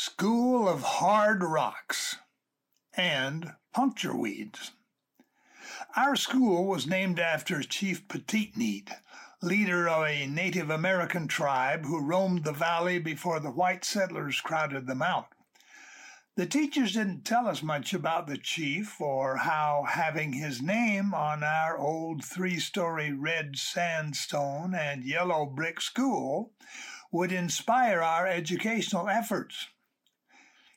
School of Hard Rocks, and Puncture Weeds. Our school was named after Chief Peteetneet, leader of a Native American tribe who roamed the valley before the white settlers crowded them out. The teachers didn't tell us much about the chief or how having his name on our old three story red sandstone and yellow brick school would inspire our educational efforts.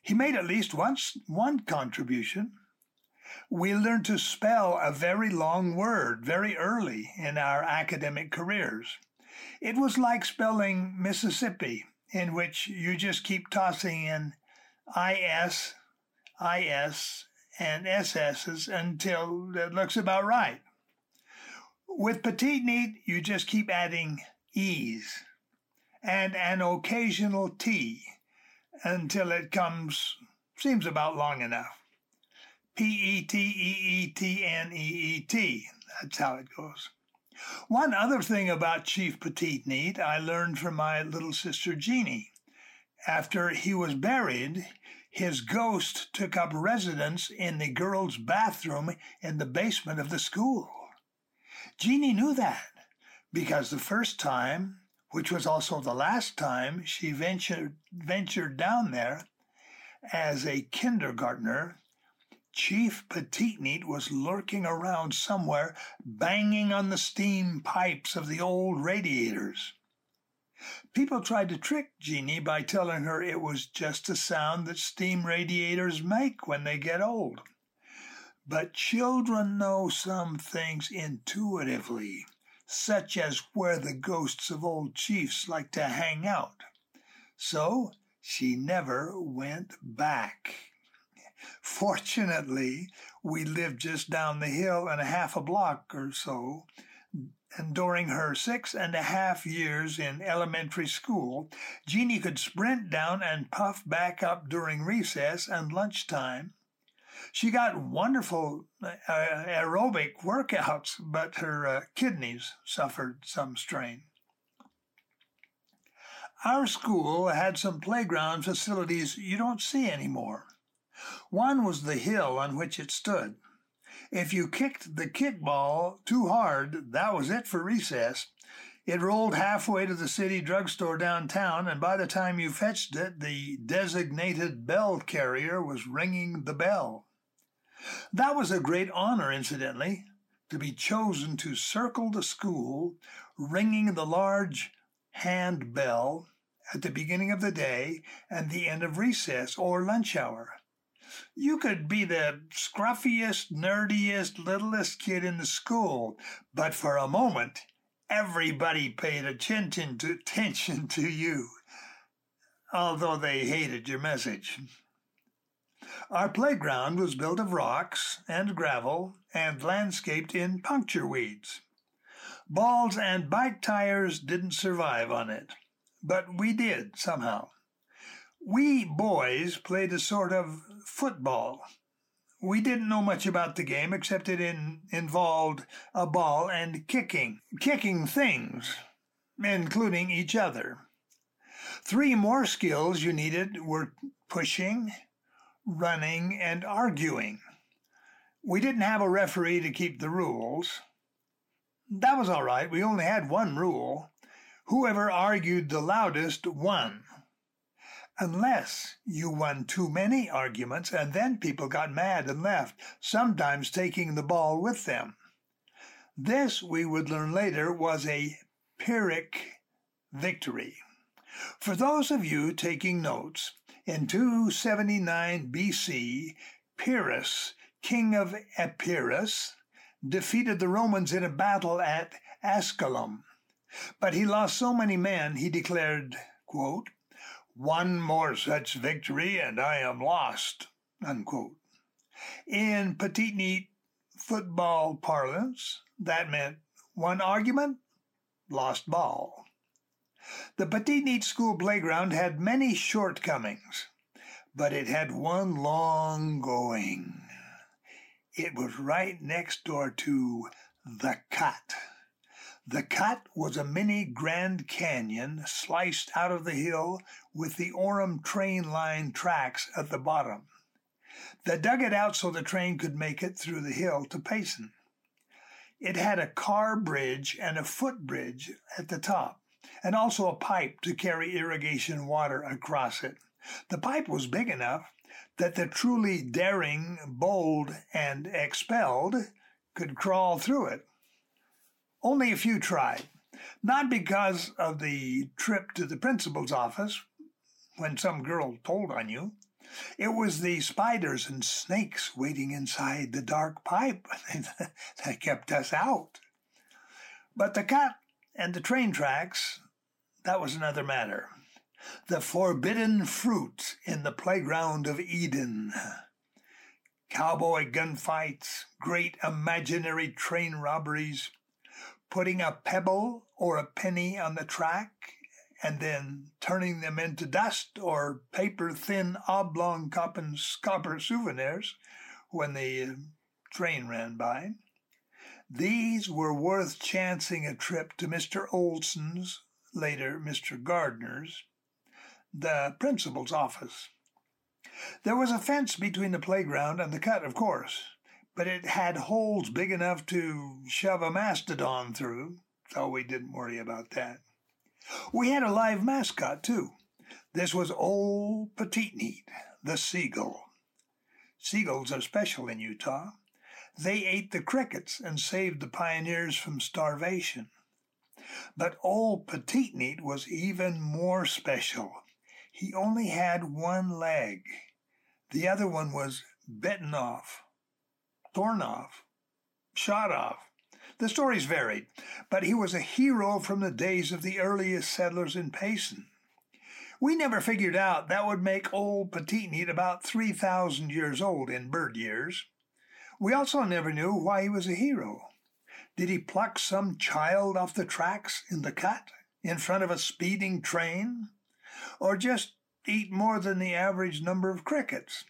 He made at least once one contribution. We learned to spell a very long word very early in our academic careers. It was like spelling Mississippi, in which you just keep tossing in IS, IS, and SS's until it looks about right. With Peteetneet, you just keep adding E's and an occasional T until it comes, seems about long enough. P E T E E T N E E T. That's how it goes. One other thing about Chief Peteetneet I learned from my little sister Jeannie. After he was buried, his ghost took up residence in the girls' bathroom in the basement of the school. Jeannie knew that because the first time, which was also the last time she ventured, ventured down there as a kindergartner, Chief Peteetneet was lurking around somewhere, banging on the steam pipes of the old radiators. People tried to trick Jeannie by telling her it was just a sound that steam radiators make when they get old. But children know some things intuitively, such as where the ghosts of old chiefs like to hang out. So she never went back. Fortunately, we lived just down the hill and a half a block or so and during her six and a half years in elementary school, Jeannie could sprint down and puff back up during recess and lunchtime. She got wonderful uh, aerobic workouts, but her uh, kidneys suffered some strain. Our school had some playground facilities you don't see anymore. One was the hill on which it stood. If you kicked the kickball too hard, that was it for recess. It rolled halfway to the city drugstore downtown, and by the time you fetched it, the designated bell carrier was ringing the bell. That was a great honor, incidentally, to be chosen to circle the school, ringing the large hand bell at the beginning of the day and the end of recess or lunch hour. You could be the scruffiest, nerdiest, littlest kid in the school, but for a moment, everybody paid attention to, attention to you, although they hated your message. Our playground was built of rocks and gravel and landscaped in puncture weeds. Balls and bike tires didn't survive on it, but we did somehow. We boys played a sort of football. We didn't know much about the game except it in, involved a ball and kicking, kicking things, including each other. Three more skills you needed were pushing, running, and arguing. We didn't have a referee to keep the rules. That was all right. We only had one rule. Whoever argued the loudest won unless you won too many arguments and then people got mad and left, sometimes taking the ball with them. This, we would learn later, was a Pyrrhic victory. For those of you taking notes, in 279 BC, Pyrrhus, king of Epirus, defeated the Romans in a battle at Asculum. But he lost so many men, he declared, quote, one more such victory and I am lost. Unquote. In Peteetneet football parlance, that meant one argument, lost ball. The Petit school playground had many shortcomings, but it had one long going. It was right next door to the cut. The cut was a mini Grand Canyon sliced out of the hill with the Orem train line tracks at the bottom. They dug it out so the train could make it through the hill to Payson. It had a car bridge and a footbridge at the top, and also a pipe to carry irrigation water across it. The pipe was big enough that the truly daring, bold, and expelled could crawl through it. Only a few tried, not because of the trip to the principal's office when some girl told on you. It was the spiders and snakes waiting inside the dark pipe that kept us out. But the cut and the train tracks, that was another matter. The forbidden fruit in the playground of Eden. Cowboy gunfights, great imaginary train robberies, putting a pebble or a penny on the track and then turning them into dust or paper thin oblong copper souvenirs when the uh, train ran by. These were worth chancing a trip to Mr. Olson's, later Mr. Gardner's, the principal's office. There was a fence between the playground and the cut, of course, but it had holes big enough to shove a mastodon through, so we didn't worry about that. We had a live mascot, too. This was old Peteetneet, the seagull. Seagulls are special in Utah. They ate the crickets and saved the pioneers from starvation. But old Peteetneet was even more special. He only had one leg. The other one was bitten off torn off, shot off. The stories varied, but he was a hero from the days of the earliest settlers in Payson. We never figured out that would make old Peteetneet about 3,000 years old in bird years. We also never knew why he was a hero. Did he pluck some child off the tracks in the cut in front of a speeding train? Or just eat more than the average number of crickets?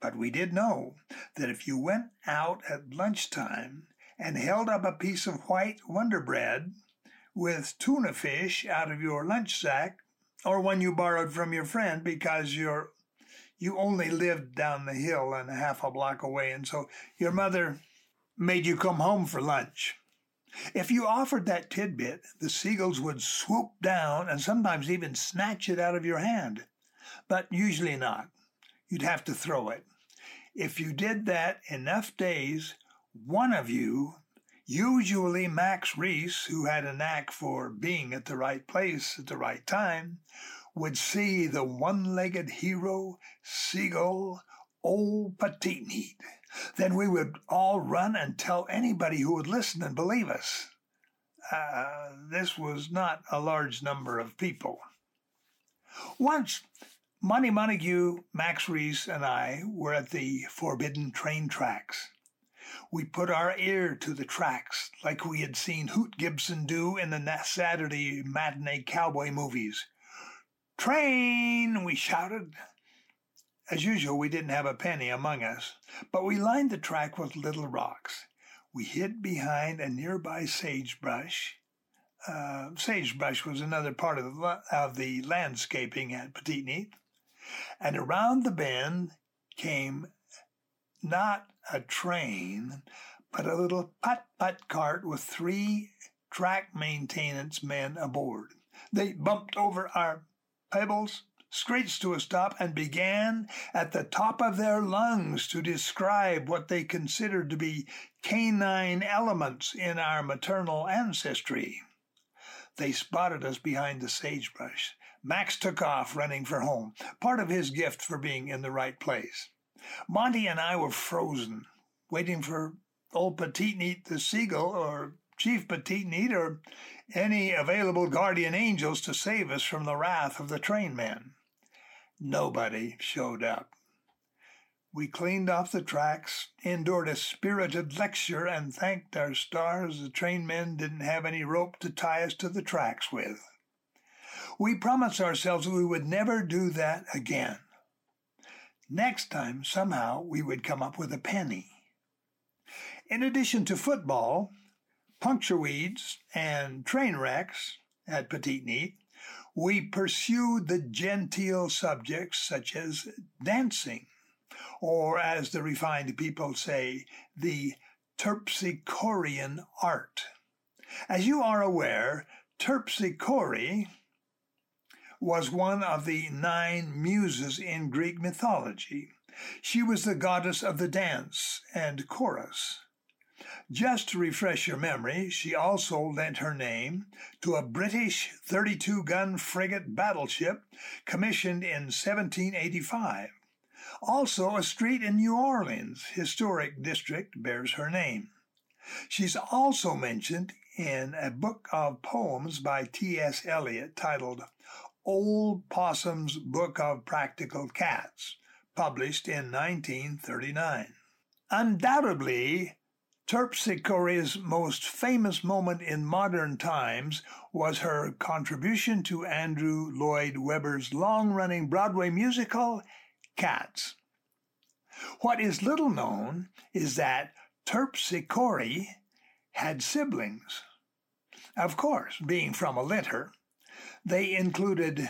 But we did know that if you went out at lunchtime and held up a piece of white Wonder Bread with tuna fish out of your lunch sack, or one you borrowed from your friend because you're you only lived down the hill and half a block away, and so your mother made you come home for lunch. If you offered that tidbit, the seagulls would swoop down and sometimes even snatch it out of your hand, but usually not. You'd have to throw it. If you did that enough days, one of you, usually Max Reese, who had a knack for being at the right place at the right time, would see the one legged hero, Seagull, old Petite. Then we would all run and tell anybody who would listen and believe us. Uh, this was not a large number of people. Once Monty Montague, Max Reese, and I were at the forbidden train tracks. We put our ear to the tracks like we had seen Hoot Gibson do in the Saturday matinee cowboy movies. Train! we shouted. As usual, we didn't have a penny among us, but we lined the track with little rocks. We hid behind a nearby sagebrush. Uh, sagebrush was another part of the, of the landscaping at Peteetneet. And around the bend came not a train, but a little putt putt cart with three track maintenance men aboard. They bumped over our pebbles, screeched to a stop, and began at the top of their lungs to describe what they considered to be canine elements in our maternal ancestry. They spotted us behind the sagebrush. Max took off, running for home, part of his gift for being in the right place. Monty and I were frozen, waiting for old Peteetneet the seagull or Chief Peteetneet or any available guardian angels to save us from the wrath of the train men. Nobody showed up. We cleaned off the tracks, endured a spirited lecture, and thanked our stars the train men didn't have any rope to tie us to the tracks with. We promised ourselves we would never do that again. Next time, somehow, we would come up with a penny. In addition to football, puncture weeds and train wrecks at Peteetneet, we pursued the genteel subjects such as dancing, or as the refined people say, the terpsichorean art. As you are aware, Terpsichore was one of the nine muses in Greek mythology. She was the goddess of the dance and chorus. Just to refresh your memory, she also lent her name to a British 32 gun frigate battleship commissioned in 1785. Also, a street in New Orleans historic district bears her name. She's also mentioned in a book of poems by T.S. Eliot titled Old Possum's Book of Practical Cats, published in 1939. Undoubtedly, Terpsichore's most famous moment in modern times was her contribution to Andrew Lloyd Webber's long running Broadway musical, Cats. What is little known is that Terpsichore had siblings. Of course, being from a litter, they included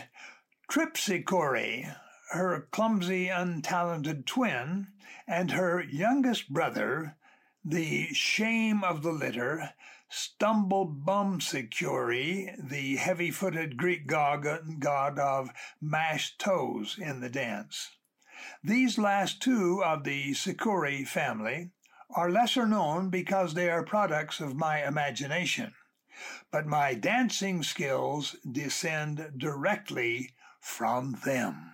Tripsichore, her clumsy, untalented twin, and her youngest brother, the shame of the litter, stumble bum Stumblebumsichore, the heavy footed Greek god, of mashed toes in the dance. These last two of the Sichore family are lesser known because they are products of my imagination but my dancing skills descend directly from them.